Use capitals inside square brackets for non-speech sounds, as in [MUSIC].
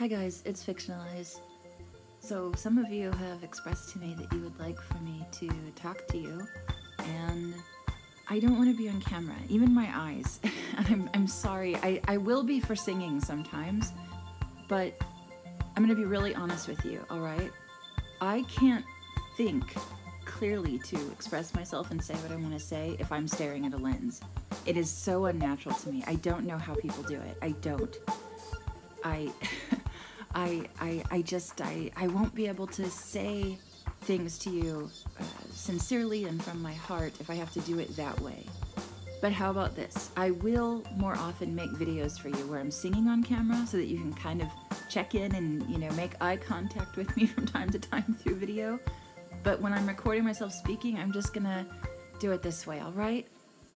Hi guys, it's Fictionalize. So, some of you have expressed to me that you would like for me to talk to you, and I don't want to be on camera, even my eyes. [LAUGHS] I'm, I'm sorry. I, I will be for singing sometimes, but I'm going to be really honest with you, alright? I can't think clearly to express myself and say what I want to say if I'm staring at a lens. It is so unnatural to me. I don't know how people do it. I don't. I. [LAUGHS] I, I, I just, I, I won't be able to say things to you uh, sincerely and from my heart if I have to do it that way. But how about this? I will more often make videos for you where I'm singing on camera so that you can kind of check in and, you know, make eye contact with me [LAUGHS] from time to time through video. But when I'm recording myself speaking, I'm just gonna do it this way, all right?